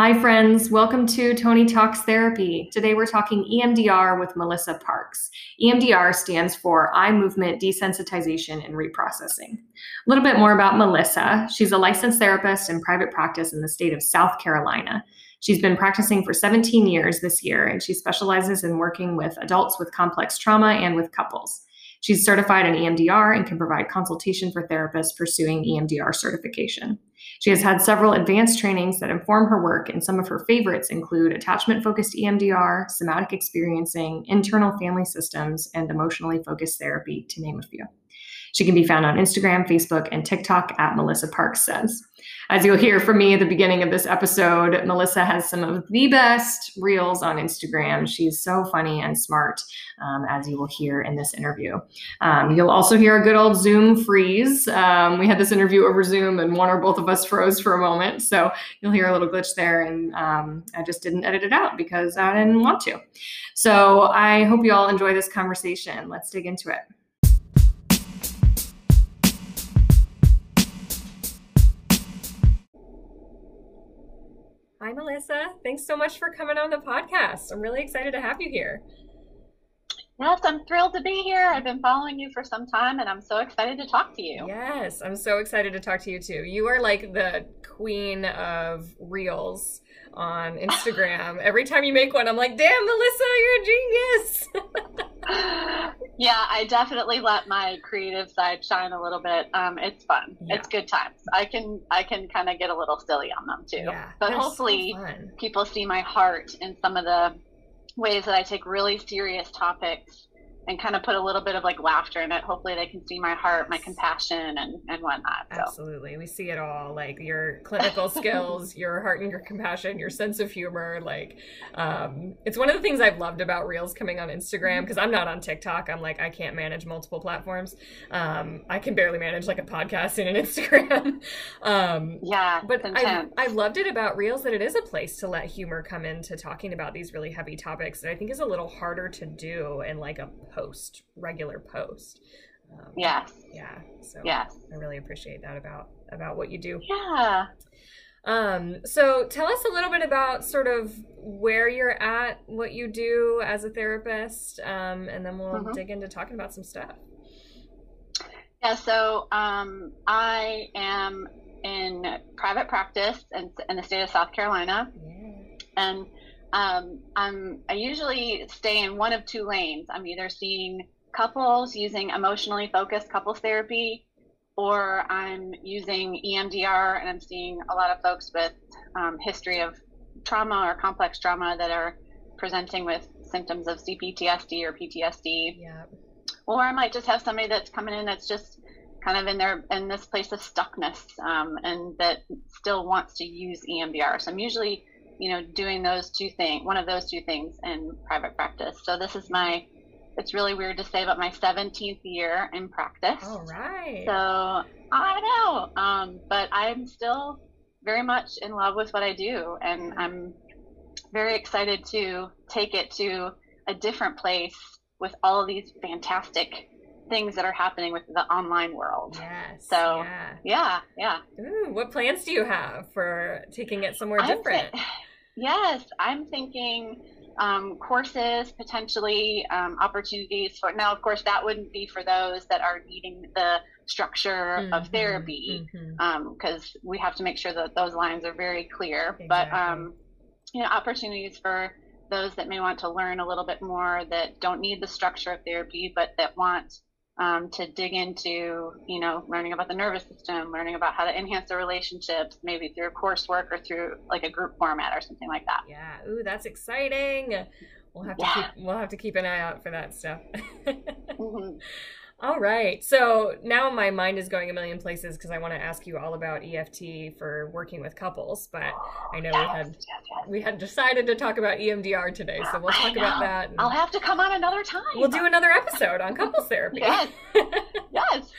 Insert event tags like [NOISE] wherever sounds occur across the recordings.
Hi, friends. Welcome to Toni Talks Therapy. Today we're talking EMDR with Melissa Parks. EMDR stands for Eye Movement Desensitization and Reprocessing. A little bit more about Melissa. She's a licensed therapist in private practice in the state of South Carolina. She's been practicing for 17 years this year, and she specializes in working with adults with complex trauma and with couples. She's certified in EMDR and can provide consultation for therapists pursuing EMDR certification. She has had several advanced trainings that inform her work, and some of her favorites include attachment focused EMDR, somatic experiencing, internal family systems, and emotionally focused therapy, to name a few. She can be found on Instagram, Facebook, and TikTok at Melissa Parks Says. As you'll hear from me at the beginning of this episode, Melissa has some of the best reels on Instagram. She's so funny and smart, um, as you will hear in this interview. Um, you'll also hear a good old Zoom freeze. Um, we had this interview over Zoom, and one or both of us froze for a moment. So you'll hear a little glitch there, and um, I just didn't edit it out because I didn't want to. So I hope you all enjoy this conversation. Let's dig into it. Hi, Melissa. Thanks so much for coming on the podcast. I'm really excited to have you here. Yes, I'm thrilled to be here. I've been following you for some time and I'm so excited to talk to you. Yes, I'm so excited to talk to you too. You are like the queen of reels on Instagram. [LAUGHS] Every time you make one, I'm like, damn, Melissa, you're a genius. [LAUGHS] yeah, I definitely let my creative side shine a little bit. Um, it's fun. Yeah. It's good times. I can I can kind of get a little silly on them too. Yeah, but hopefully so people see my heart in some of the ways that I take really serious topics and kind of put a little bit of like laughter in it. Hopefully, they can see my heart, my compassion, and and whatnot. So. Absolutely, we see it all. Like your clinical [LAUGHS] skills, your heart and your compassion, your sense of humor. Like, um, it's one of the things I've loved about Reels coming on Instagram because I'm not on TikTok. I'm like I can't manage multiple platforms. Um, I can barely manage like a podcast and an [LAUGHS] Instagram. um, yeah, but I I loved it about Reels that it is a place to let humor come into talking about these really heavy topics that I think is a little harder to do in like a post, regular post. Um, yes. Yeah. So yes. I really appreciate that about about what you do. Yeah. Um, so tell us a little bit about sort of where you're at, what you do as a therapist, um, and then we'll mm-hmm. dig into talking about some stuff. Yeah, so um, I am in private practice in, in the state of South Carolina. Yeah. And um, I'm, I usually stay in one of two lanes. I'm either seeing couples using emotionally focused couples therapy, or I'm using EMDR and I'm seeing a lot of folks with um, history of trauma or complex trauma that are presenting with symptoms of CPTSD or PTSD. Yeah. Or I might just have somebody that's coming in that's just kind of in their in this place of stuckness um, and that still wants to use EMDR. So I'm usually you know, doing those two things, one of those two things in private practice. So this is my, it's really weird to say, but my 17th year in practice. All right. So I know, um, but I'm still very much in love with what I do, and I'm very excited to take it to a different place with all of these fantastic things that are happening with the online world. Yes. So yeah, yeah. yeah. Ooh, what plans do you have for taking it somewhere different? Yes, I'm thinking um, courses, potentially um, opportunities for. Now, of course, that wouldn't be for those that are needing the structure mm-hmm, of therapy, because mm-hmm. um, we have to make sure that those lines are very clear. Exactly. But um, you know, opportunities for those that may want to learn a little bit more that don't need the structure of therapy, but that want um, to dig into, you know, learning about the nervous system, learning about how to enhance the relationships, maybe through coursework or through like a group format or something like that. Yeah. Ooh, that's exciting. We'll have to yeah. keep we'll have to keep an eye out for that stuff. [LAUGHS] mm-hmm. All right. So now my mind is going a million places because I want to ask you all about EFT for working with couples, but I know yes, we had yes, yes. we had decided to talk about EMDR today, so we'll talk about that. I'll have to come on another time. We'll do another episode on couples therapy. yes. [LAUGHS] yes.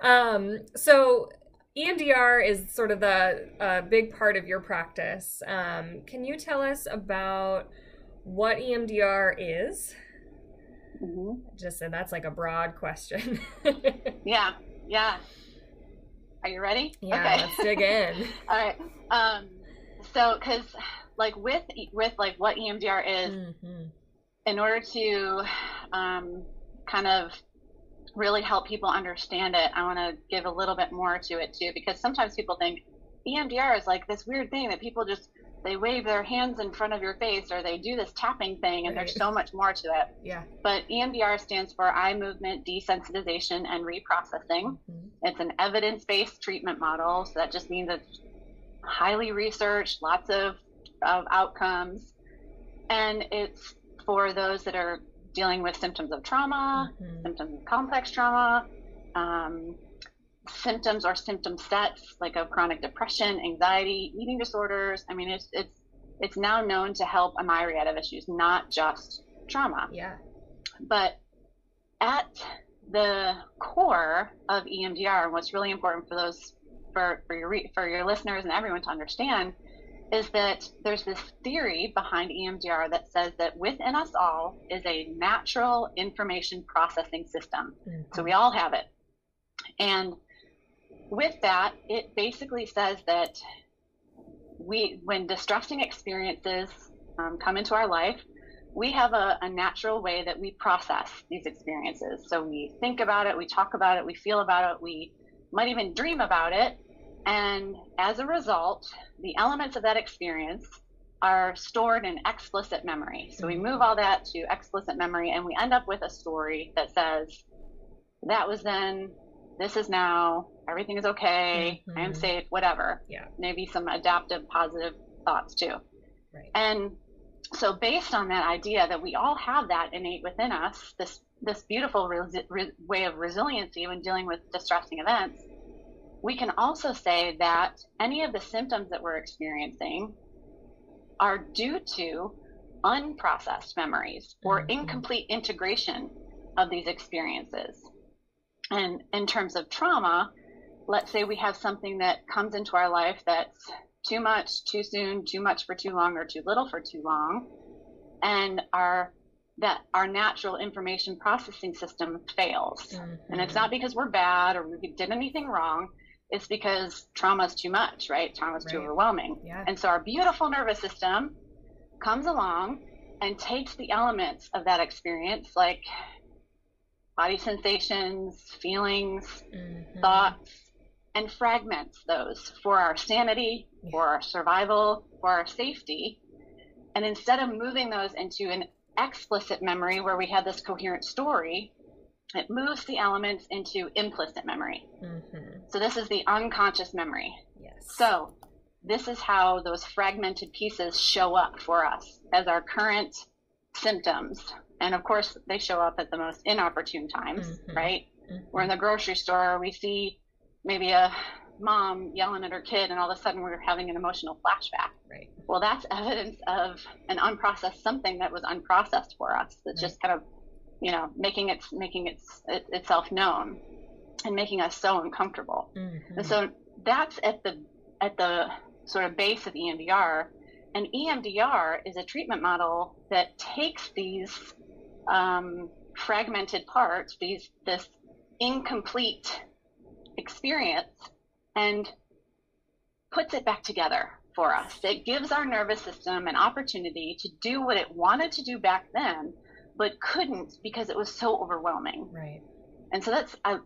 Um, so EMDR is sort of the uh, big part of your practice. Um, can you tell us about what EMDR is? Mm-hmm. Just and that's like a broad question. [LAUGHS] yeah, yeah. Are you ready? Yeah, okay. let's dig in. [LAUGHS] All right. Um, so because like with with like what EMDR is, mm-hmm. in order to um, kind of really help people understand it, I want to give a little bit more to it too, because sometimes people think EMDR is like this weird thing that people just they wave their hands in front of your face or they do this tapping thing and right. there's so much more to it. Yeah. But EMDR stands for eye movement desensitization and reprocessing. Mm-hmm. It's an evidence-based treatment model, so that just means it's highly researched, lots of, of outcomes, and it's for those that are dealing with symptoms of trauma, mm-hmm. symptoms of complex trauma, um, symptoms or symptom sets like of chronic depression, anxiety, eating disorders. I mean, it's it's it's now known to help a myriad of issues, not just trauma. Yeah. But at the core of EMDR, and what's really important for those for for your for your listeners and everyone to understand is that there's this theory behind EMDR that says that within us all is a natural information processing system. Mm-hmm. So we all have it. And with that, it basically says that we, when distressing experiences um, come into our life, we have a, a, natural way that we process these experiences. So we think about it, we talk about it, we feel about it, we might even dream about it. And as a result, the elements of that experience are stored in explicit memory. So we move all that to explicit memory and we end up with a story that says, that was then, this is now, everything is okay, mm-hmm. I am safe, whatever. Yeah. Maybe some adaptive positive thoughts too. Right. And so based on that idea that we all have that innate within us, this this beautiful re- way of resiliency when dealing with distressing events, we can also say that any of the symptoms that we're experiencing are due to unprocessed memories or mm-hmm. incomplete integration of these experiences. And in terms of trauma, let's say we have something that comes into our life that's too much, too soon, too much for too long, or too little for too long, and our that our natural information processing system fails. Mm-hmm. And it's not because we're bad or we did anything wrong. It's because trauma is too much, right? Trauma is right. too overwhelming. Yeah. And so our beautiful nervous system comes along and takes the elements of that experience, like body sensations, feelings, mm-hmm. thoughts, and fragments those for our sanity, yeah. for our survival, for our safety. And instead of moving those into an explicit memory where we have this coherent story, it moves the elements into implicit memory. Mm-hmm. So this is the unconscious memory. Yes. So this is how those fragmented pieces show up for us as our current symptoms. And of course, they show up at the most inopportune times, mm-hmm. right? Mm-hmm. We're in the grocery store, we see maybe a mom yelling at her kid and all of a sudden we're having an emotional flashback right well that's evidence of an unprocessed something that was unprocessed for us that's right. just kind of you know making it making its it, itself known and making us so uncomfortable mm-hmm. and so that's at the at the sort of base of emdr and emdr is a treatment model that takes these um, fragmented parts these this incomplete experience and puts it back together for us. It gives our nervous system an opportunity to do what it wanted to do back then, but couldn't because it was so overwhelming. Right. And so that's uh,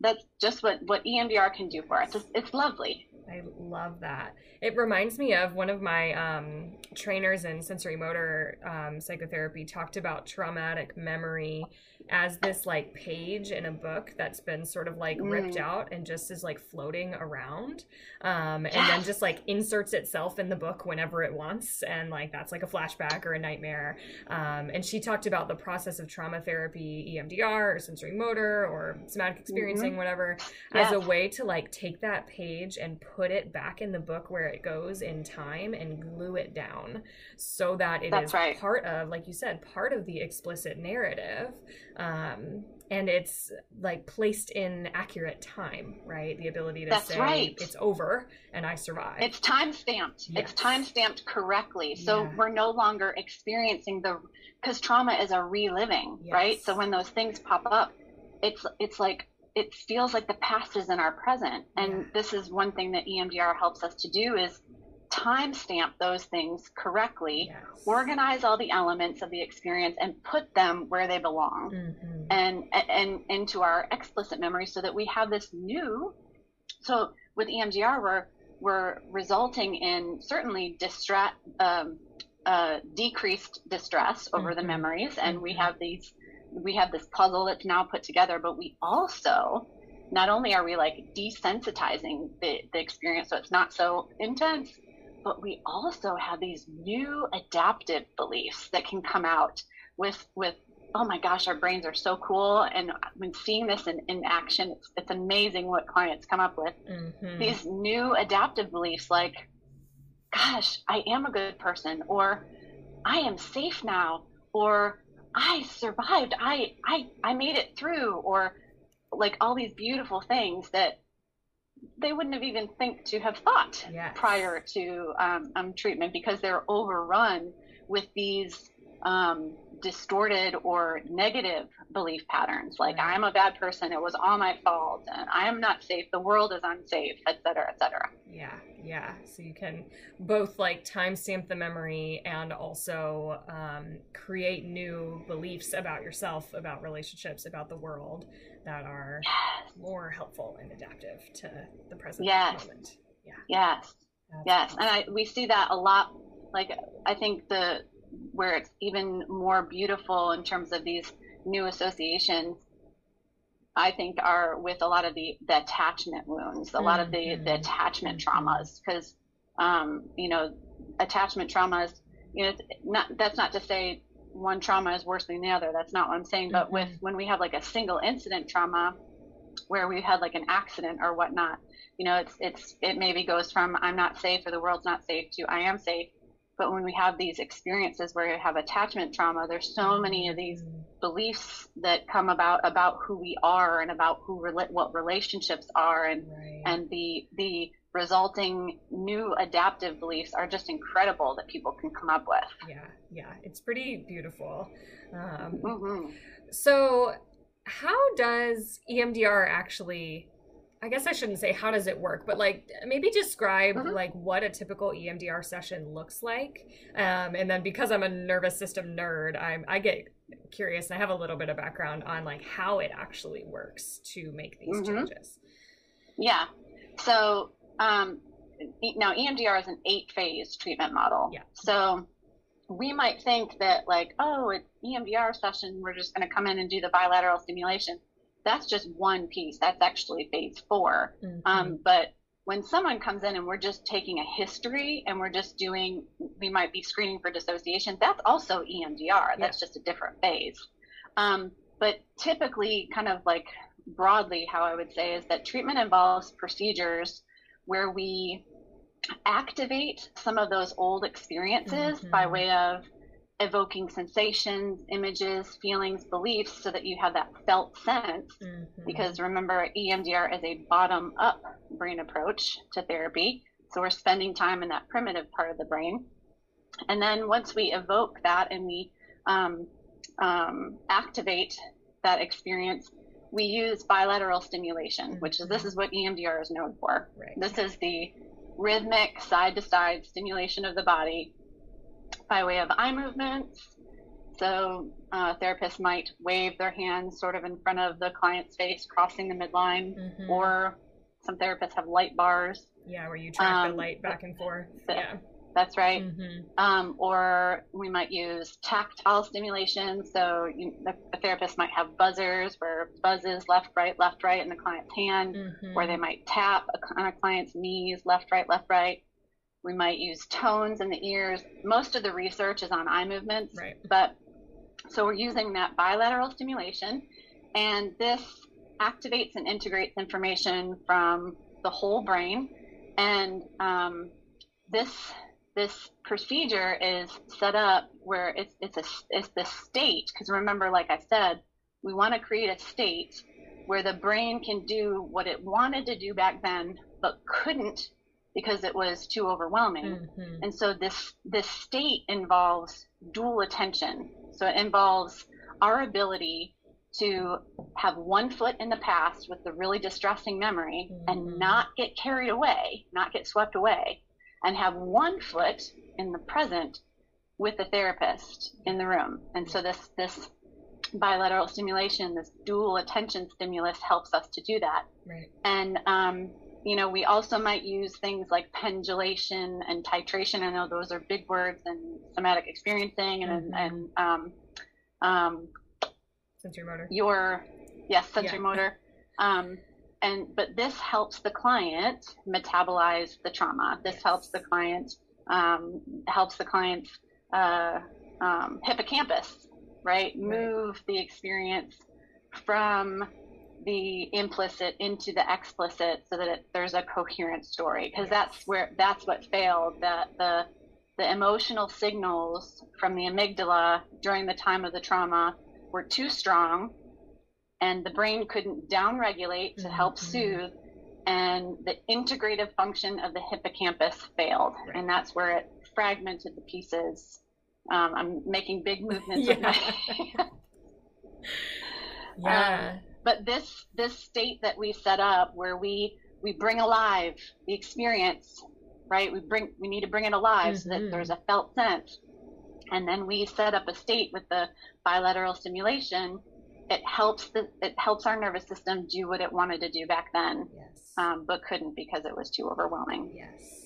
that's just what what EMDR can do for us. It's, it's lovely. I love that. It reminds me of one of my um, trainers in sensory motor um, psychotherapy talked about traumatic memory as this like page in a book that's been sort of like ripped mm. out and just is like floating around um, and then just like inserts itself in the book whenever it wants and like that's like a flashback or a nightmare um, and she talked about the process of trauma therapy emdr or sensorimotor or somatic experiencing mm-hmm. whatever as a way to like take that page and put it back in the book where it goes in time and glue it down so that it that's is right. part of like you said part of the explicit narrative um, and it's like placed in accurate time, right? The ability to That's say right. it's over and I survived. It's time stamped. Yes. It's time stamped correctly. So yeah. we're no longer experiencing the because trauma is a reliving, yes. right? So when those things pop up, it's it's like it feels like the past is in our present. And this is one thing that EMDR helps us to do is timestamp those things correctly, Yes. organize all the elements of the experience, and put them where they belong, Mhm. and and into our explicit memory, so that we have this new. So with EMDR, we're we're resulting in certainly distress, um, uh, decreased distress over the Mhm. memories, and we Mhm. have these we have this puzzle that's now put together, but we also not only are we like desensitizing the, the experience so it's not so intense, but we also have these new adaptive beliefs that can come out with with oh my gosh, our brains are so cool. And when seeing this in, in action, it's, it's amazing what clients come up with. Mhm. These new adaptive beliefs like, gosh, I am a good person, or I am safe now, or I survived, I, I, I made it through, or like all these beautiful things that they wouldn't have even think to have thought Yes. prior to um, um, treatment because they're overrun with these um, distorted or negative belief patterns like i'm a bad person it was all my fault and i am not safe the world is unsafe et cetera et cetera Yeah, yeah. So you can both like timestamp the memory and also um, create new beliefs about yourself, about relationships, about the world that are more helpful and adaptive to the present Yes. moment. Yeah. yes that's yes awesome. and I, we see that a lot like i think the where it's even more beautiful in terms of these new associations i think are with a lot of the, the attachment wounds a lot of the, the attachment Mhm. traumas because um, you know attachment traumas you know not that's not to say one trauma is worse than the other that's not what i'm saying but with Mhm. when we have like a single incident trauma where we had like an accident or whatnot you know it's it's it maybe goes from i'm not safe or the world's not safe to i am safe but when we have these experiences where we have attachment trauma there's so many of these beliefs that come about about who we are and about who rela- what relationships are and Right. and the the resulting new adaptive beliefs are just incredible that people can come up with yeah, yeah. It's pretty beautiful. Um, hmm So, how does EMDR actually? I guess I shouldn't say how does it work, but like maybe describe Mhm. like what a typical EMDR session looks like. Um, and then because I'm a nervous system nerd, I'm I get curious and I have a little bit of background on like how it actually works to make these Mhm. changes. Yeah. So um, e- now EMDR is an eight phase treatment model. Yeah. So we might think that like, oh, it's EMDR session, we're just going to come in and do the bilateral stimulation. That's just one piece. That's actually phase 4 Mhm. Um, but when someone comes in and we're just taking a history and we're just doing, we might be screening for dissociation. That's also EMDR. That's just a different phase. Um, but typically, kind of like broadly, how I would say is that treatment involves procedures where we activate some of those old experiences by Mhm. way of evoking sensations, images, feelings, beliefs, so that you have that felt sense Mhm. because remember EMDR is a bottom up brain approach to therapy. So we're spending time in that primitive part of the brain. And then once we evoke that and we um, um, activate that experience, we use bilateral stimulation, which is this is what EMDR is known for. right. This is the rhythmic side to side stimulation of the body by way of eye movements. So, uh, therapists might wave their hands sort of in front of the client's face, crossing the midline, Mhm. or some therapists have light bars. yeah, where you track the um, light back and forth. the- Yeah. That's right. Mhm. Um, or we might use tactile stimulation. So, you, the, the therapist might have buzzers where buzzes left, right, left, right in the client's hand. Mhm. or they might tap a- on a client's knees, left, right, left, right. We might use tones in the ears. Most of the research is on eye movements, Right. but so we're using that bilateral stimulation, and this activates and integrates information from the whole brain. And um, this this procedure is set up where it's it's a it's the state because remember, like I said, we want to create a state where the brain can do what it wanted to do back then but couldn't because it was too overwhelming. Mhm. And so this this state involves dual attention. So it involves our ability to have one foot in the past with the really distressing memory Mhm. and not get carried away, not get swept away. and have one foot in the present with the therapist in the room. And so this this bilateral stimulation, this dual attention stimulus helps us to do that. Right. And um, you know, we also might use things like pendulation and titration. I know those are big words and somatic experiencing and mm-hmm. and um, um, sensorimotor. Your yes, sensory yeah. motor. Um, and but this helps the client metabolize the trauma. This yes. helps the client um, helps the client's uh, um, hippocampus, right? right? Move the experience from the implicit into the explicit so that it, there's a coherent story because that's where that's what failed that the the emotional signals from the amygdala during the time of the trauma were too strong and the brain couldn't downregulate to help mm-hmm. soothe and the integrative function of the hippocampus failed right. and that's where it fragmented the pieces um, i'm making big movements [LAUGHS] yeah. with my [LAUGHS] yeah um, but this this state that we set up where we we bring alive the experience right we bring we need to bring it alive mm-hmm. so that mm-hmm. there's a felt sense and then we set up a state with the bilateral stimulation it helps the it helps our nervous system do what it wanted to do back then yes. um, but couldn't because it was too overwhelming yes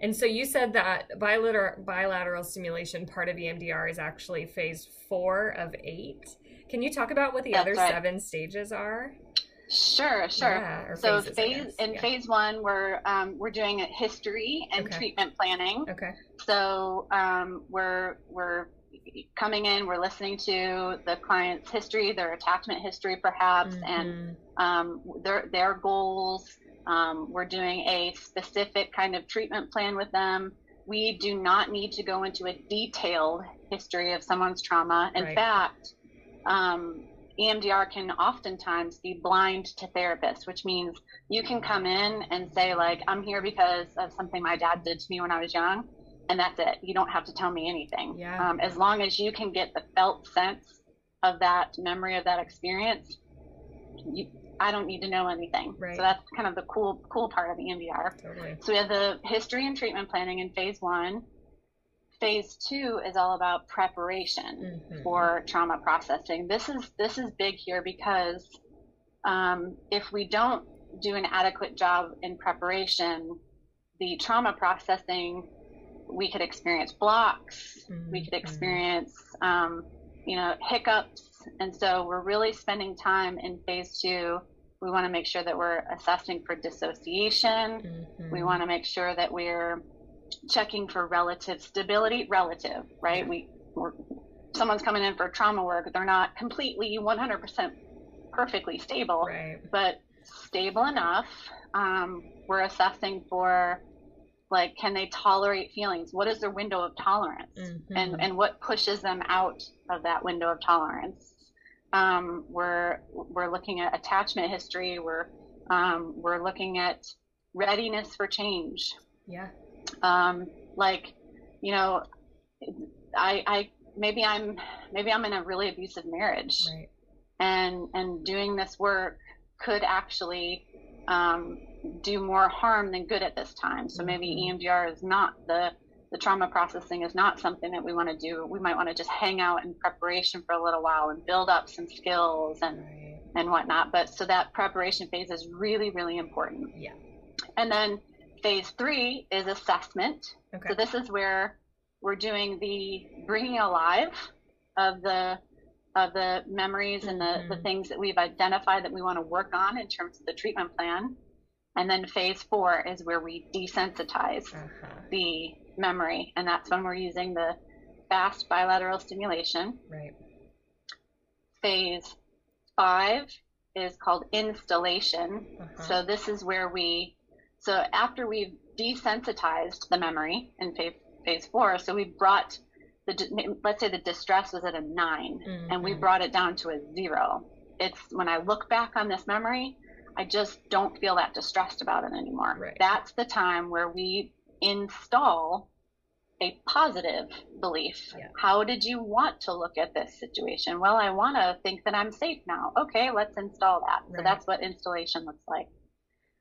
and so you said that bilateral bilateral stimulation part of EMDR is actually phase four of eight. Can you talk about what the That's other right. seven stages are? Sure, sure. Yeah, so phases, phase in yeah. phase one, we're um, we're doing a history and okay. treatment planning. Okay. So um, we're we're coming in, we're listening to the client's history, their attachment history, perhaps, mm-hmm. and um, their their goals. Um, we're doing a specific kind of treatment plan with them. We do not need to go into a detailed history of someone's trauma. In right. fact, um, EMDR can oftentimes be blind to therapists, which means you can come in and say, like, I'm here because of something my dad did to me when I was young, and that's it. You don't have to tell me anything. Yeah. Um, as long as you can get the felt sense of that memory of that experience, you, I don't need to know anything. Right. So that's kind of the cool cool part of the EMDR. Totally. So we have the history and treatment planning in phase one phase two is all about preparation mm-hmm. for trauma processing. This is this is big here because um, if we don't do an adequate job in preparation, the trauma processing we could experience blocks, mm-hmm. we could mm-hmm. experience um, you know hiccups, and so we're really spending time in phase two. We want to make sure that we're assessing for dissociation. Mm-hmm. We want to make sure that we're checking for relative stability, relative, right? We, we, someone's coming in for trauma work, they're not completely 100% perfectly stable, right. but stable enough. Um, we're assessing for like, can they tolerate feelings? What is their window of tolerance? Mm-hmm. And, and what pushes them out of that window of tolerance? Um, we're, we're looking at attachment history. We're, um, we're looking at readiness for change. Yeah. Um, like, you know, I, I maybe I'm maybe I'm in a really abusive marriage, right. and and doing this work could actually um, do more harm than good at this time. So maybe mm-hmm. EMDR is not the the trauma processing is not something that we want to do. We might want to just hang out in preparation for a little while and build up some skills and right. and whatnot. But so that preparation phase is really really important. Yeah. And then Phase three is assessment. Okay. So this is where we're doing the bringing alive of the of the memories and the, mm-hmm. the things that we've identified that we want to work on in terms of the treatment plan. And then phase four is where we desensitize uh-huh. the memory, and that's when we're using the fast bilateral stimulation. Right. Phase five is called installation. Uh-huh. So this is where we so after we've desensitized the memory in phase, phase four, so we brought the, let's say the distress was at a 9 mm-hmm. and we brought it down to a zero. It's when I look back on this memory, I just don't feel that distressed about it anymore. Right. That's the time where we install a positive belief. Yeah. How did you want to look at this situation? Well, I want to think that I'm safe now. Okay, let's install that. Right. So that's what installation looks like.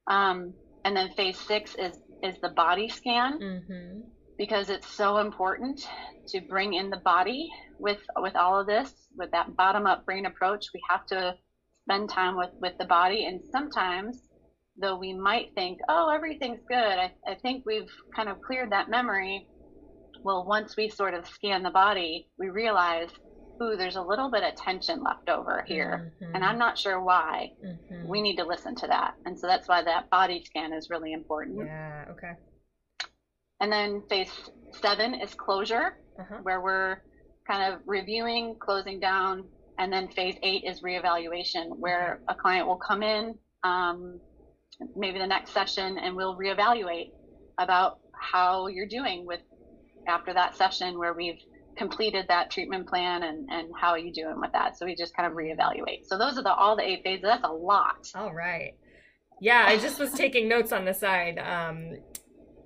Um, and then phase six is is the body scan mm-hmm. because it's so important to bring in the body with with all of this with that bottom up brain approach. We have to spend time with with the body. And sometimes though we might think oh everything's good. I, I think we've kind of cleared that memory. Well once we sort of scan the body we realize ooh, there's a little bit of tension left over here, mm-hmm. and I'm not sure why. Mm-hmm. We need to listen to that. And so that's why that body scan is really important. Yeah, okay. And then phase seven is closure, uh-huh. where we're kind of reviewing, closing down. And then phase eight is reevaluation, where a client will come in, um, maybe the next session, and we'll reevaluate about how you're doing with after that session where we've completed that treatment plan and, and how are you doing with that? So we just kind of reevaluate. So those are the all the eight phases. That's a lot. All right. Yeah, I just was taking notes on the side um,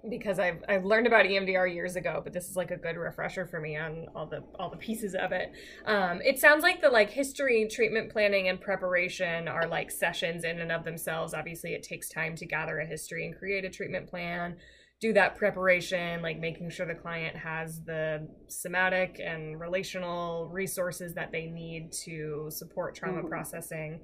because I've I've learned about EMDR years ago, but this is like a good refresher for me on all the all the pieces of it. Um, it sounds like the like history, treatment planning, and preparation are like sessions in and of themselves. Obviously, it takes time to gather a history and create a treatment plan do that preparation, like making sure the client has the somatic and relational resources that they need to support trauma mm-hmm. processing.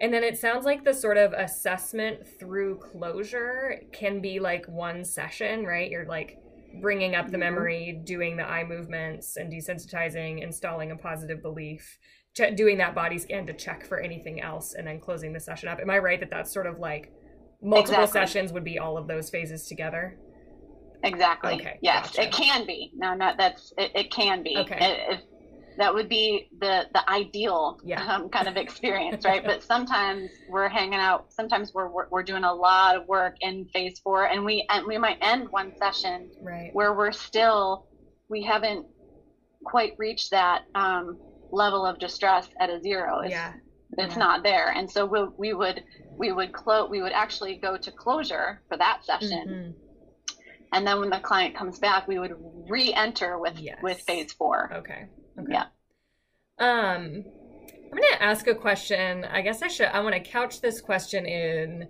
And then it sounds like the sort of assessment through closure can be like one session, right? You're like bringing up the mm-hmm. memory, doing the eye movements and desensitizing, installing a positive belief, ch- doing that body scan to check for anything else, and then closing the session up. Am I right that that's sort of like multiple exactly. sessions would be all of those phases together? Exactly. Okay. Yes, gotcha. it can be. No, not that's it. it can be. Okay. If, that would be the the ideal yeah. um, kind of [LAUGHS] experience, right? but sometimes we're hanging out. Sometimes we're, we're, we're doing a lot of work in phase four, and we and we might end one session right. where we're still we haven't quite reached that um, level of distress at a zero. It's, yeah. It's yeah. not there, and so we we would we would close. We would actually go to closure for that session. Mm-hmm and then when the client comes back we would re-enter with yes. with phase four. Okay. Okay. Yeah. Um i'm going to ask a question. I guess i should i want to couch this question in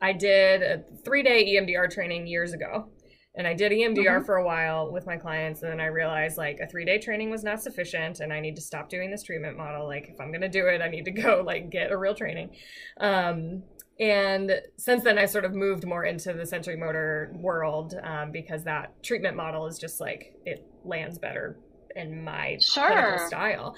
i did a three day emdr training years ago and i did emdr mm-hmm. for a while with my clients and then i realized like a three day training was not sufficient and i need to stop doing this treatment model. Like if i'm going to do it i need to go like get a real training. Um and since then, I sort of moved more into the sensorimotor world um, because that treatment model is just like it lands better in my sure. clinical style.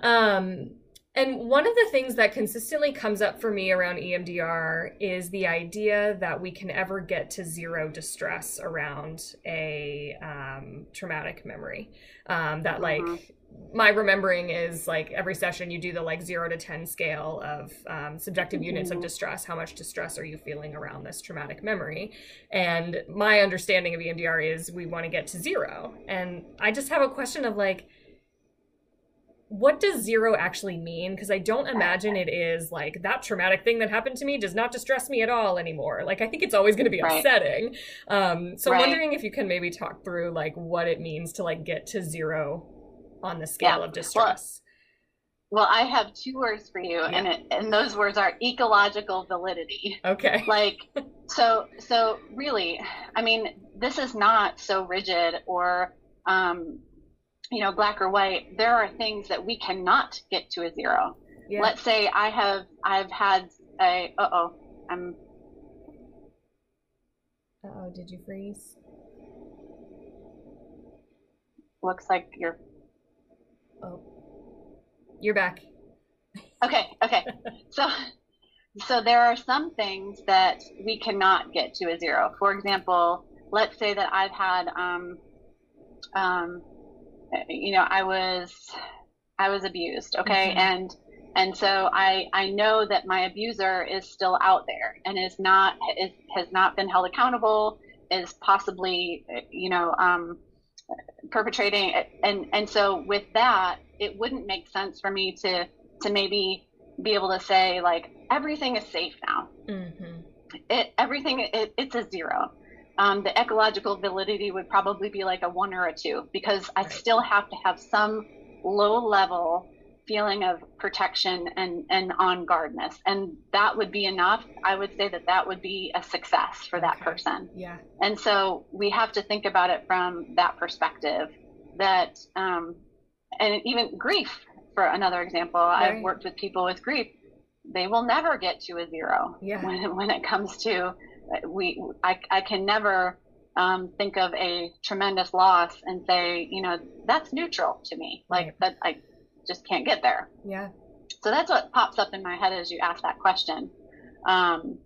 Um, and one of the things that consistently comes up for me around EMDR is the idea that we can ever get to zero distress around a um, traumatic memory. Um, that, like, mm-hmm my remembering is like every session you do the like zero to 10 scale of um, subjective units of mm-hmm. distress. How much distress are you feeling around this traumatic memory? And my understanding of EMDR is we want to get to zero. And I just have a question of like, what does zero actually mean? Because I don't imagine it is like that traumatic thing that happened to me does not distress me at all anymore. Like I think it's always going to be right. upsetting. Um, so right. I'm wondering if you can maybe talk through like what it means to like get to zero on the scale yeah. of distress? Well, well, I have two words for you, yeah. and it, and those words are ecological validity. Okay. [LAUGHS] Like, so so really, I mean, this is not so rigid or um, you know black or white. There are things that we cannot get to a zero. Yeah. Let's say I have I've had a uh oh I'm. Uh oh, did you freeze? Looks like you're Oh, you're back. Okay, okay. [LAUGHS] so, so there are some things that we cannot get to a zero. For example, let's say that I've had, um, um, you know, I was, I was abused. Okay, mm-hmm. and and so I I know that my abuser is still out there and is not is has not been held accountable. Is possibly, you know, um, perpetrating and and so with that it wouldn't make sense for me to to maybe be able to say like everything is safe now. Mm-hmm. it everything it, it's a zero. Um, the ecological validity would probably be like a one or a two because i still have to have some low level feeling of protection and and on guardness and that would be enough. I would say that that would be a success for that person. Yeah. And so we have to think about it from that perspective that um, and even grief for another example. Right. i've worked with people with grief. They will never get to a zero yeah. when, when it comes to we I, I can never um, think of a tremendous loss and say you know that's neutral to me. Like right. that i just can't get there. Yeah. So that's what pops up in my head as you ask that question. Um,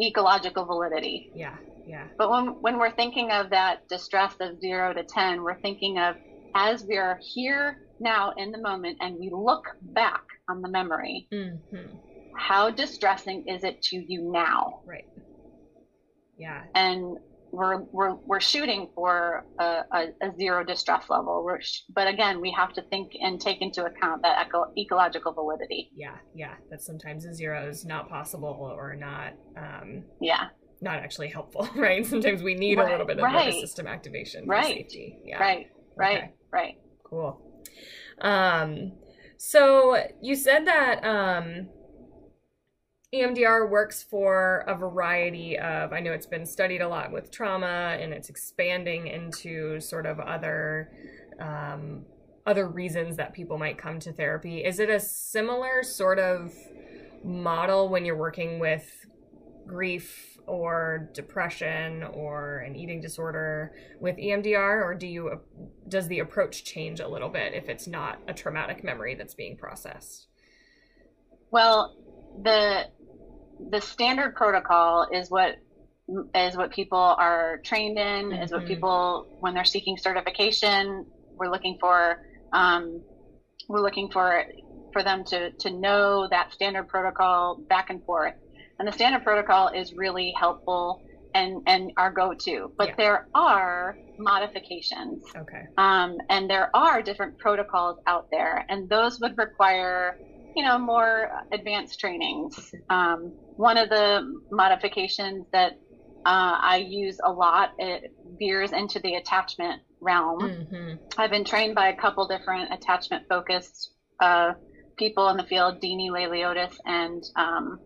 ecological validity. Yeah, yeah. But when when we're thinking of that distress of zero to ten, we're thinking of as we are here now in the moment and we look back on the memory. Mm-hmm. How distressing is it to you now? Right. Yeah. And we're we're we're shooting for a, a, a zero distress level. We're sh- but again, we have to think and take into account that eco- ecological validity. Yeah, yeah, that sometimes a zero is not possible or not. Um, yeah. Not actually helpful, [LAUGHS] right? Sometimes we need right, a little bit of right. nervous system activation right. safety. Yeah. Right. Right. Okay. Right. Cool. Um, so you said that um, EMDR works for a variety of, I know it's been studied a lot with trauma and it's expanding into sort of other um, other reasons that people might come to therapy. Is it a similar sort of model when you're working with grief or depression or an eating disorder with EMDR or do you does the approach change a little bit if it's not a traumatic memory that's being processed? Well, the the standard protocol is what is what people are trained in mm-hmm. is what mm-hmm. people when they're seeking certification we're looking for um, we're looking for for them to to know that standard protocol back and forth and the standard protocol is really helpful and and our go-to but yeah. there are modifications okay um, and there are different protocols out there and those would require you know, more advanced trainings. Um, one of the modifications that uh, I use a lot it veers into the attachment realm. Mm-hmm. I've been trained by a couple different attachment focused uh, people in the field, Deany Laliotis and um,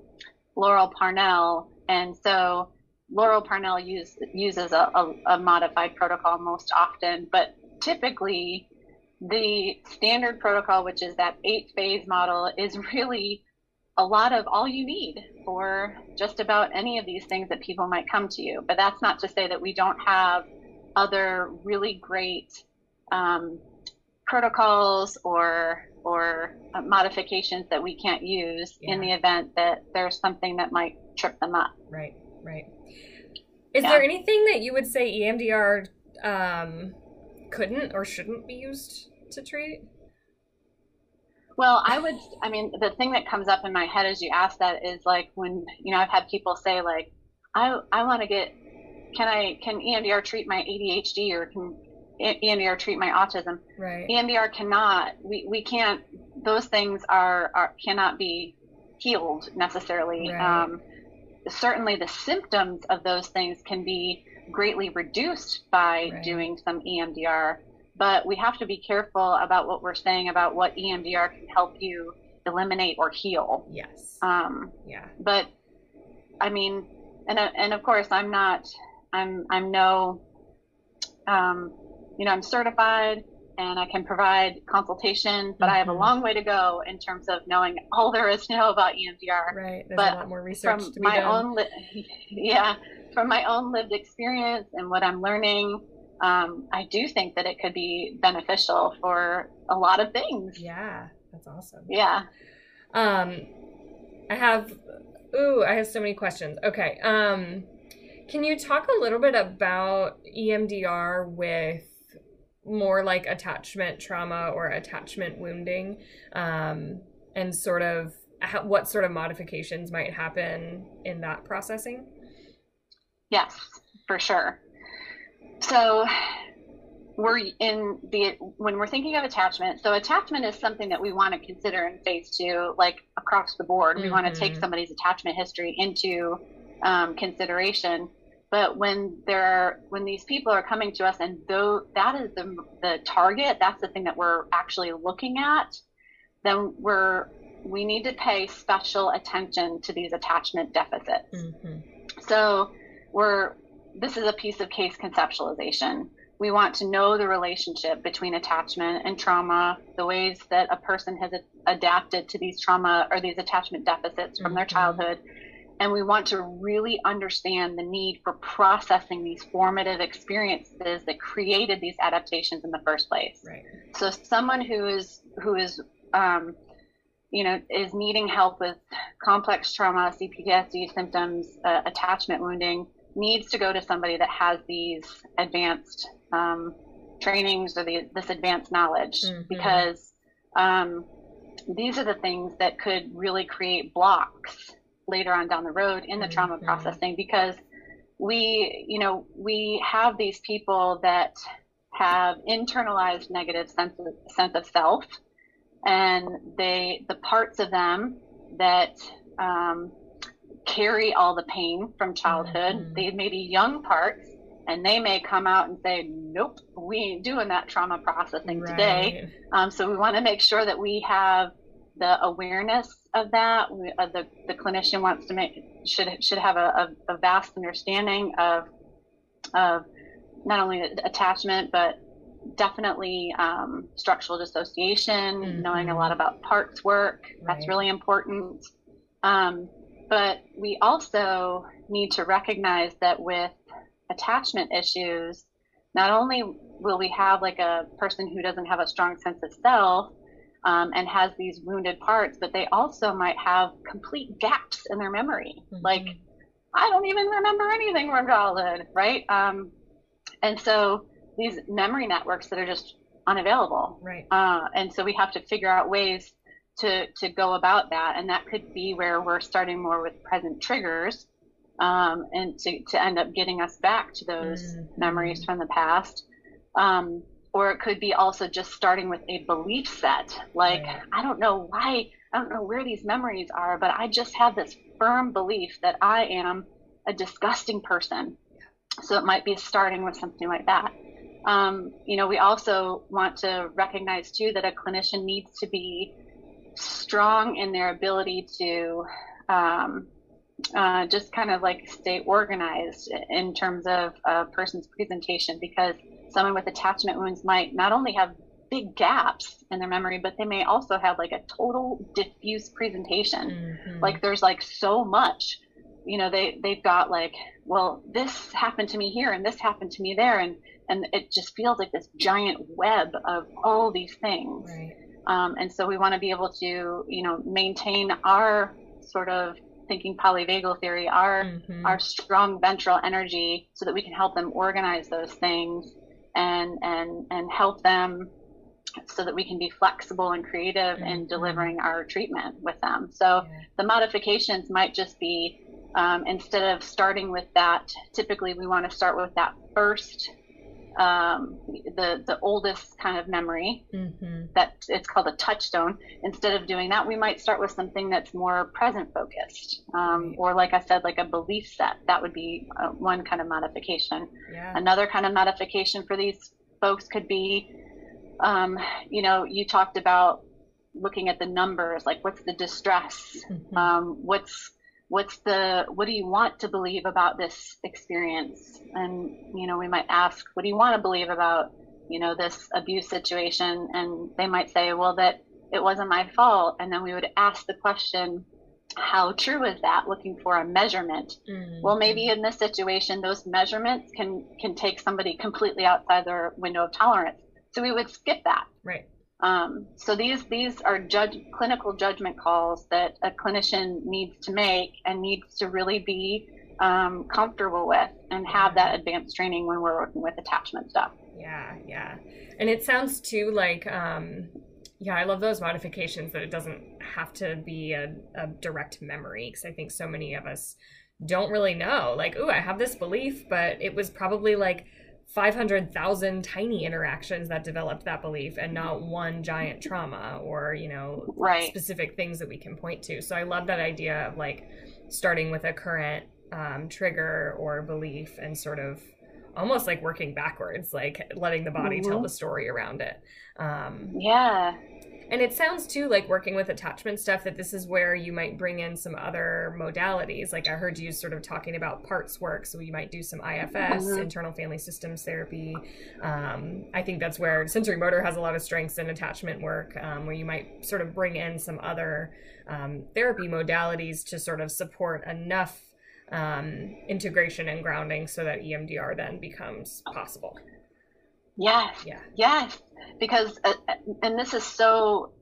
Laurel Parnell, and so Laurel Parnell use, uses a, a, a modified protocol most often, but typically the standard protocol, which is that eight phase model, is really a lot of all you need for just about any of these things that people might come to you. But that's not to say that we don't have other really great um, protocols or or uh, modifications that we can't use yeah. in the event that there's something that might trip them up. Right, right. Is yeah. there anything that you would say EMDR um, couldn't or shouldn't be used to treat? Well, I would, I mean, the thing that comes up in my head as you ask that is like when, you know, I've had people say, like, I, I want to get, can I, can EMDR treat my ADHD or can EMDR treat my autism? Right. EMDR cannot, we, we can't, those things are, are cannot be healed necessarily. Right. Um, certainly the symptoms of those things can be greatly reduced by right. doing some EMDR. But we have to be careful about what we're saying about what EMDR can help you eliminate or heal. Yes. Um, yeah. But I mean, and and of course, I'm not. I'm I'm no. Um, you know, I'm certified and I can provide consultation, but mm-hmm. I have a mm-hmm. long way to go in terms of knowing all there is to know about EMDR. Right. There's but a lot more research from to be my done. own, li- yeah, from my own lived experience and what I'm learning, um, I do think that it could be beneficial for a lot of things. Yeah, that's awesome. Yeah. Um, I have, ooh, I have so many questions. Okay. Um, can you talk a little bit about EMDR with more like attachment trauma or attachment wounding, um, and sort of how, what sort of modifications might happen in that processing? Yes, for sure. So we're in the when we're thinking of attachment so attachment is something that we want to consider in phase two like across the board mm-hmm. we want to take somebody's attachment history into um, consideration but when there are when these people are coming to us and though that is the the target that's the thing that we're actually looking at then we're we need to pay special attention to these attachment deficits. Mm-hmm. So we're this is a piece of case conceptualization. We want to know the relationship between attachment and trauma, the ways that a person has adapted to these trauma or these attachment deficits from mm-hmm. their childhood. And we want to really understand the need for processing these formative experiences that created these adaptations in the first place. Right. So someone who is who is um, you know, is needing help with complex trauma, CPTSD symptoms, uh, attachment wounding, needs to go to somebody that has these advanced um, trainings or the, this advanced knowledge mm-hmm. because um, these are the things that could really create blocks later on down the road in the mm-hmm. trauma processing because we you know we have these people that have internalized negative sense of, sense of self and they the parts of them that um, carry all the pain from childhood mm-hmm. they may be young parts and they may come out and say nope we ain't doing that trauma processing right. today um, so we want to make sure that we have the awareness of that we, uh, the, the clinician wants to make should should have a, a, a vast understanding of of not only attachment but definitely um, structural dissociation, mm-hmm. knowing a lot about parts work. Right. That's really important. Um, but we also need to recognize that with attachment issues, not only will we have like a person who doesn't have a strong sense of self um, and has these wounded parts, but they also might have complete gaps in their memory. Mm-hmm. Like, I don't even remember anything from childhood, right? Um, and so these memory networks that are just unavailable. Right. Uh, and so we have to figure out ways to to go about that, and that could be where we're starting more with present triggers, um, and to to end up getting us back to those mm-hmm. memories from the past. Um, or it could be also just starting with a belief set, like right. I don't know why, I don't know where these memories are, but I just have this firm belief that I am a disgusting person. So it might be starting with something like that. Um, you know, we also want to recognize too that a clinician needs to be strong in their ability to um, uh, just kind of like stay organized in terms of a person's presentation because someone with attachment wounds might not only have big gaps in their memory, but they may also have like a total diffuse presentation. Mm-hmm. Like there's like so much, you know, they, they've got like, well, this happened to me here and this happened to me there. And and it just feels like this giant web of all these things. Right. Um, and so we want to be able to, you know, maintain our sort of thinking polyvagal theory, our mm-hmm. our strong ventral energy, so that we can help them organize those things and and and help them so that we can be flexible and creative mm-hmm. in delivering our treatment with them. So yeah. the modifications might just be um, instead of starting with that, typically we want to start with that first um, the the oldest kind of memory mm-hmm. that it's called a touchstone. Instead of doing that, we might start with something that's more present focused, um, or like I said, like a belief set. That would be uh, one kind of modification. Yeah. Another kind of modification for these folks could be, um, you know, you talked about looking at the numbers, like what's the distress, mm-hmm. Um, what's what's the what do you want to believe about this experience? And you know we might ask what do you want to believe about you know this abuse situation? And they might say well that it wasn't my fault. And then we would ask the question how true is that? Looking for a measurement. Mm-hmm. well maybe in this situation those measurements can can take somebody completely outside their window of tolerance. So we would skip that. Right um, so these these are judge clinical judgment calls that a clinician needs to make and needs to really be um, comfortable with and have that advanced training when we're working with attachment stuff. Yeah, yeah, and it sounds too like um, yeah, I love those modifications that it doesn't have to be a, a direct memory because I think so many of us don't really know. Like, oh, I have this belief, but it was probably like 500,000 tiny interactions that developed that belief and not one giant trauma or, you know, right. specific things that we can point to. So I love that idea of like starting with a current um, trigger or belief and sort of almost like working backwards, like letting the body mm-hmm. tell the story around it. Um, yeah. And it sounds too like working with attachment stuff that this is where you might bring in some other modalities. Like I heard you sort of talking about parts work, so you might do some IFS, mm-hmm. internal family systems therapy. Um, I think that's where sensorimotor has a lot of strengths in attachment work, um, where you might sort of bring in some other um, therapy modalities to sort of support enough um, integration and grounding so that EMDR then becomes possible. Yes. Yeah. Yes. Because, uh, and this is so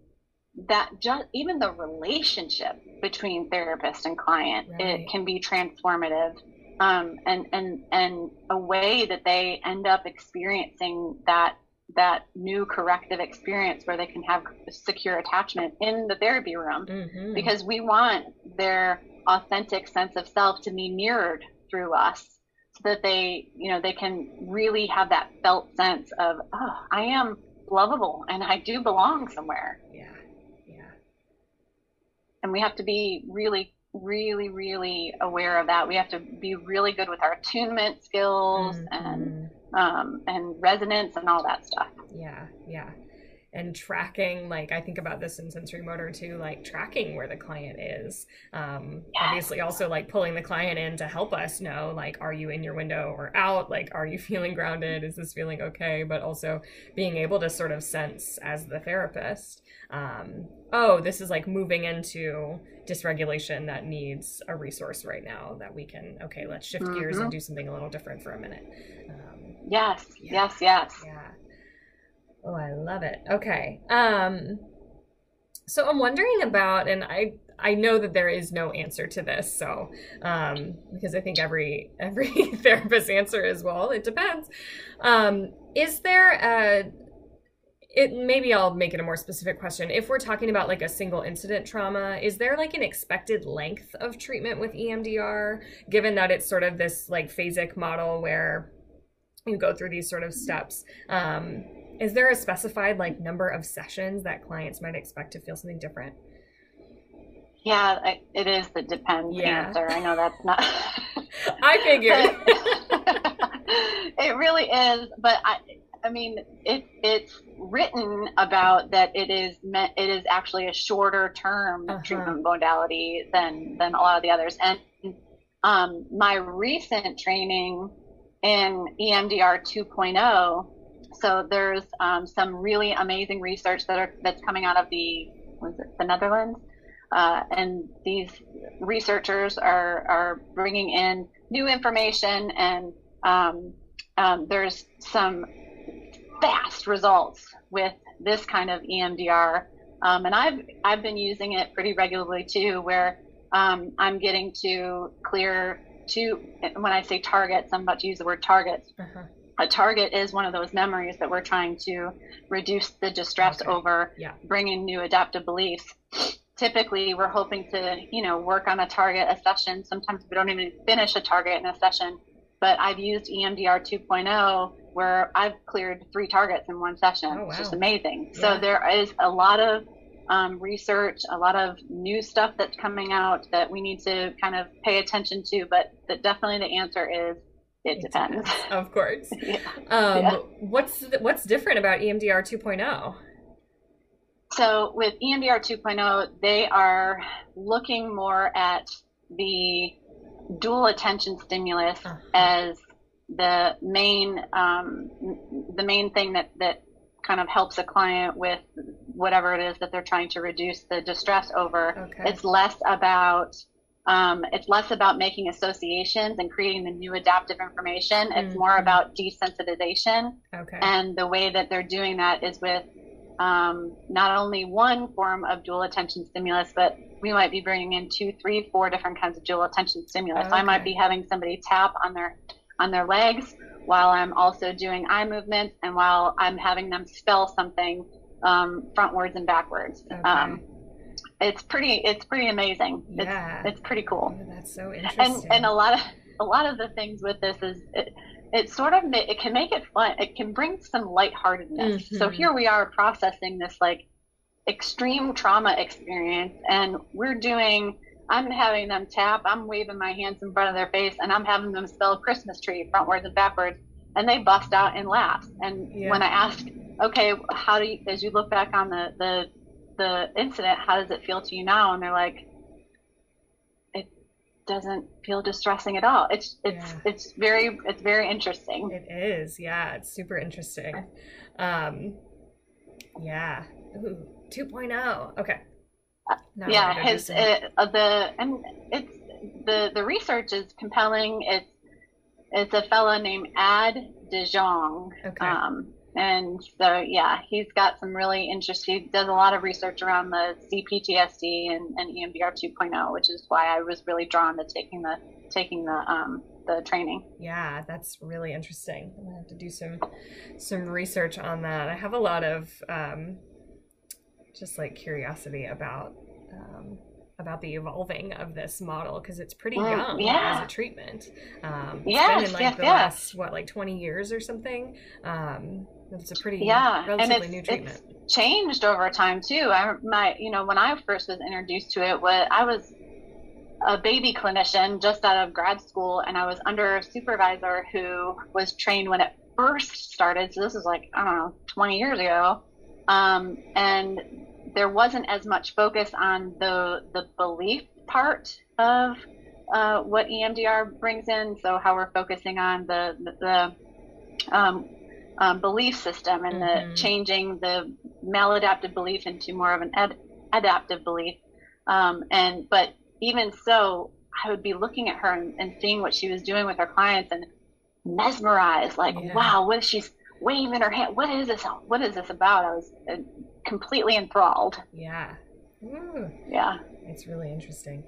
that just even the relationship between therapist and client right. it can be transformative um, and and and a way that they end up experiencing that that new corrective experience where they can have secure attachment in the therapy room mm-hmm. because we want their authentic sense of self to be mirrored through us that they you know they can really have that felt sense of oh i am lovable and i do belong somewhere. Yeah yeah. And we have to be really really really aware of that. We have to be really good with our attunement skills mm-hmm. and um, and resonance and all that stuff. Yeah yeah and tracking like i think about this in sensorimotor too like tracking where the client is. Um, obviously also like pulling the client in to help us know like are you in your window or out? Like are you [LAUGHS] feeling grounded? Is this feeling okay? But also being able to sort of sense as the therapist um, oh this is like moving into dysregulation that needs a resource right now that we can okay let's shift mm-hmm. gears and mm-hmm. do something a little different for a minute. Um, yes yeah. yes yes. Yeah Oh, I love it. Okay. Um so I'm wondering about and I I know that there is no answer to this, so um because I think every [LAUGHS] every therapist answer is well, it depends. Um is there a it maybe I'll make it a more specific question. If we're talking about like a single incident trauma, is there like an expected length of treatment with EMDR given that it's sort of this like phasic model where you go through these sort of steps? Um is there a specified like number of sessions that clients might expect to feel something different? Yeah, it is the depends yeah. answer. I know that's not. [LAUGHS] I figured. [LAUGHS] it really is, but I, I mean, it it's written about that it is meant. It is actually a shorter term uh-huh. treatment modality than than a lot of the others. And um, my recent training in EMDR 2.0 so there's um, some really amazing research that are that's coming out of the was it the Netherlands, uh, and these researchers are are bringing in new information and um, um, there's some fast results with this kind of EMDR, um, and I've I've been using it pretty regularly too, where um, I'm getting to clear two. When I say targets, I'm about to use the word targets. Uh-huh a target is one of those memories that we're trying to reduce the distress okay. over yeah. bringing new adaptive beliefs typically we're hoping to you know work on a target a session sometimes we don't even finish a target in a session but i've used emdr 2.0 where i've cleared three targets in one session oh, wow. it's just amazing yeah. so there is a lot of um, research a lot of new stuff that's coming out that we need to kind of pay attention to but that definitely the answer is it depends. Of course. [LAUGHS] yeah. Um, yeah. What's what's different about EMDR 2.0? So with EMDR 2.0, they are looking more at the dual attention stimulus uh-huh. as the main um, the main thing that that kind of helps a client with whatever it is that they're trying to reduce the distress over. Okay. It's less about um, it's less about making associations and creating the new adaptive information. It's mm-hmm. more about desensitization. Okay. And the way that they're doing that is with um, not only one form of dual attention stimulus, but we might be bringing in two, three, four different kinds of dual attention stimulus. Okay. I might be having somebody tap on their on their legs while I'm also doing eye movements and while I'm having them spell something um, frontwards and backwards. Okay. Um, it's pretty it's pretty amazing. Yeah. It's, it's pretty cool. Oh, that's so interesting. And and a lot of a lot of the things with this is it, it sort of it can make it fun. It can bring some lightheartedness. Mm-hmm. So here we are processing this like extreme trauma experience, and we're doing. I'm having them tap. I'm waving my hands in front of their face, and I'm having them spell Christmas tree frontwards and backwards, and they bust out in laughs. And yeah. when I ask, okay, how do you, as you look back on the the the incident, how does it feel to you now? And they're like, it doesn't feel distressing at all. It's it's yeah. it's very it's very interesting. It is, yeah. It's super interesting. Um, yeah. Ooh, 2.0. Okay. No, yeah, his it, uh, the and it's the the research is compelling. It's it's a fellow named Ad De Jongh. Okay. Um, and so yeah, he's got some really interesting. He does a lot of research around the CPTSD and, and EMDR 2.0, which is why I was really drawn to taking the taking the um, the training. Yeah, that's really interesting. I'm gonna have to do some some research on that. I have a lot of um, just like curiosity about um, about the evolving of this model because it's pretty well, young yeah. as a treatment. Um, it's yes, been in like yes, the yes. last what like 20 years or something. Um, it's a pretty yeah, relatively new treatment. changed over time too. I my you know when I first was introduced to it, what I was a baby clinician just out of grad school, and I was under a supervisor who was trained when it first started. So this is like I don't know 20 years ago, um, and there wasn't as much focus on the the belief part of uh, what EMDR brings in. So how we're focusing on the the, the um, um, belief system and mm-hmm. the changing the maladaptive belief into more of an ad- adaptive belief. Um, and but even so, I would be looking at her and, and, seeing what she was doing with her clients and mesmerized, like, yeah. wow, what is she's waving her hand? What is this? What is this about? I was uh, completely enthralled. Yeah. Ooh. Yeah. It's really interesting.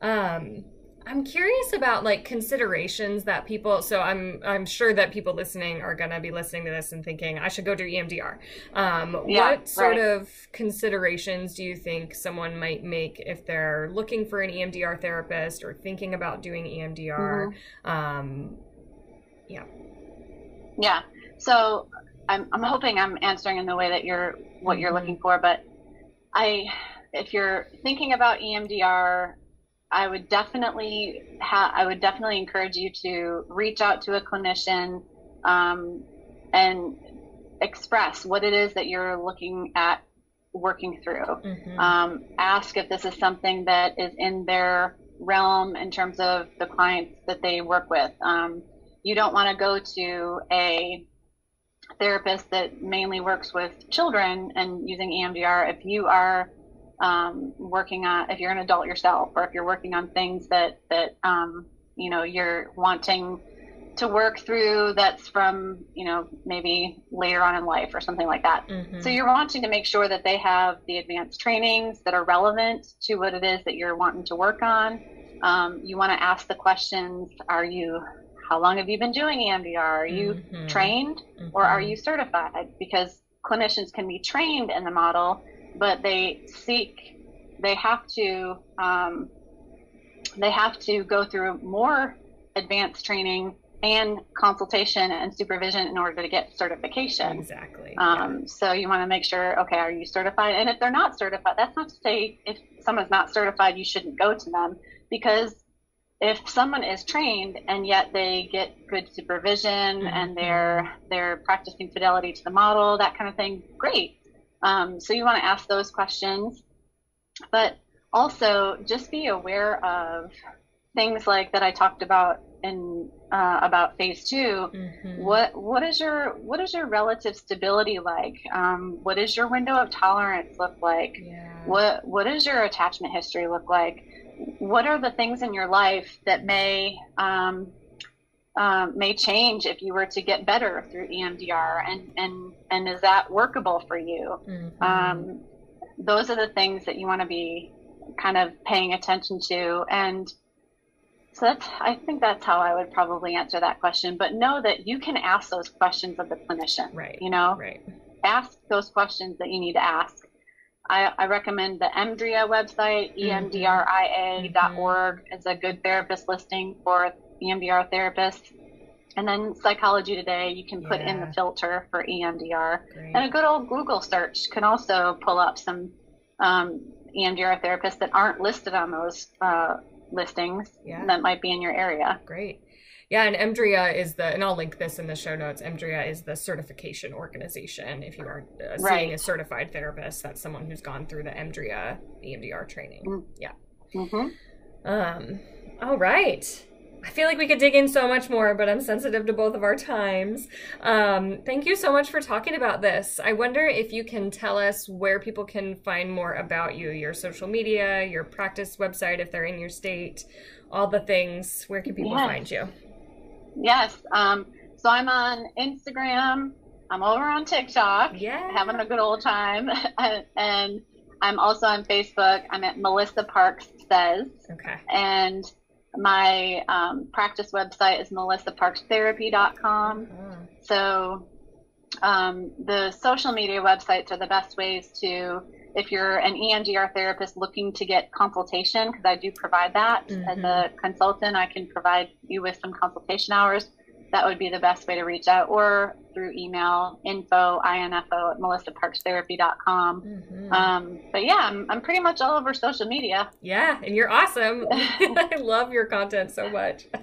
Um, I'm curious about like considerations that people. So I'm I'm sure that people listening are gonna be listening to this and thinking I should go do EMDR. Um, yeah, what sort right. of considerations do you think someone might make if they're looking for an EMDR therapist or thinking about doing EMDR? Mm-hmm. Um, yeah. Yeah. So I'm I'm hoping I'm answering in the way that you're what you're looking for, but I if you're thinking about EMDR I would definitely ha- I would definitely encourage you to reach out to a clinician um, and express what it is that you're looking at working through. Mm-hmm. Um, ask if this is something that is in their realm in terms of the clients that they work with. Um, you don't want to go to a therapist that mainly works with children and using EMDR if you are um, working on if you're an adult yourself or if you're working on things that that um, you know you're wanting to work through that's from you know maybe later on in life or something like that mm-hmm. so you're wanting to make sure that they have the advanced trainings that are relevant to what it is that you're wanting to work on um, you want to ask the questions are you how long have you been doing emdr are you mm-hmm. trained mm-hmm. or are you certified because clinicians can be trained in the model but they seek, they have to, um, they have to go through more advanced training and consultation and supervision in order to get certification. Exactly. Um, yeah. So you want to make sure, okay, are you certified? And if they're not certified, that's not to say if someone's not certified, you shouldn't go to them because if someone is trained and yet they get good supervision mm-hmm. and they're they're practicing fidelity to the model, that kind of thing, great. Um, so you want to ask those questions, but also just be aware of things like that I talked about in uh, about phase 2 mm-hmm. What what is your what is your relative stability like? Um, what does your window of tolerance look like? Yeah. What what does your attachment history look like? What are the things in your life that may um, um, may change if you were to get better through EMDR, and and and is that workable for you? Mm-hmm. Um, those are the things that you want to be kind of paying attention to, and so that's I think that's how I would probably answer that question. But know that you can ask those questions of the clinician. Right. You know. Right. Ask those questions that you need to ask. I, I recommend the EMDRIA website, mm-hmm. emdria.org, mm-hmm. is a good therapist listing for EMDR therapists. And then Psychology Today, you can put yeah. in the filter for EMDR. Great. And a good old Google search can also pull up some um, EMDR therapists that aren't listed on those uh, listings yeah. that might be in your area. Great. Yeah, and EMDRIA is the, and I'll link this in the show notes. EMDRIA is the certification organization. If you are uh, seeing right. a certified therapist, that's someone who's gone through the EMDRIA EMDR training. Mm. Yeah. Mm-hmm. Um. All right. I feel like we could dig in so much more, but I'm sensitive to both of our times. Um, thank you so much for talking about this. I wonder if you can tell us where people can find more about you, your social media, your practice website, if they're in your state, all the things. Where can people find you? Yes. Um, so I'm on Instagram. I'm over on TikTok. Yeah. Having a good old time. [LAUGHS] and I'm also on Facebook. I'm at Melissa Parks Says. Okay. And my um, practice website is melissaparkstherapy.com. Mm-hmm. So um, the social media websites are the best ways to, if you're an EMDR therapist looking to get consultation, because I do provide that. Mm-hmm. as a consultant, I can provide you with some consultation hours. That would be the best way to reach out or through email info info at melissaparkstherapy.com mm-hmm. um, but yeah I'm, I'm pretty much all over social media. Yeah and you're awesome. [LAUGHS] [LAUGHS] I love your content so much. [LAUGHS]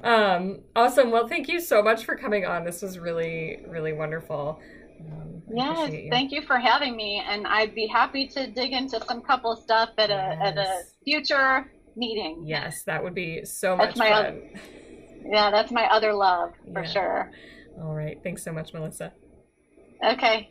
Um, awesome. Well thank you so much for coming on. This was really really wonderful. um, yes, you. thank you for having me, and I'd be happy to dig into some couple stuff at yes. a at a future meeting. Yes, that would be so much fun. Yeah, that's my other love for yeah. sure. All right. Thanks so much, Melissa. Okay.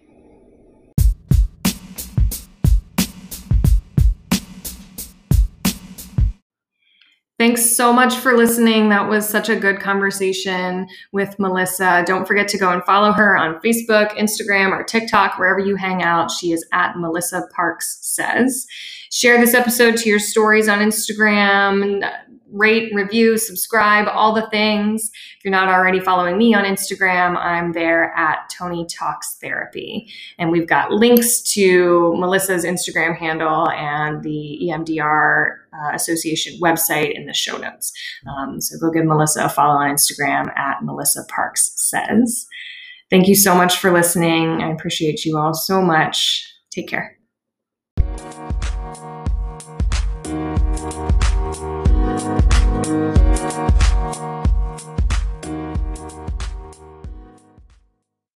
Thanks so much for listening. That was such a good conversation with Melissa. Don't forget to go and follow her on Facebook, Instagram, or TikTok, wherever you hang out. She is at Melissa Parks Says. Share this episode to your stories on Instagram rate, review, subscribe, all the things. If you're not already following me on Instagram, I'm there at Toni Talks Therapy. And we've got links to Melissa's Instagram handle and the EMDR uh, Association website in the show notes. Um, so go give Melissa a follow on Instagram at Melissa Parks Says. Thank you so much for listening. I appreciate you all so much. Take care.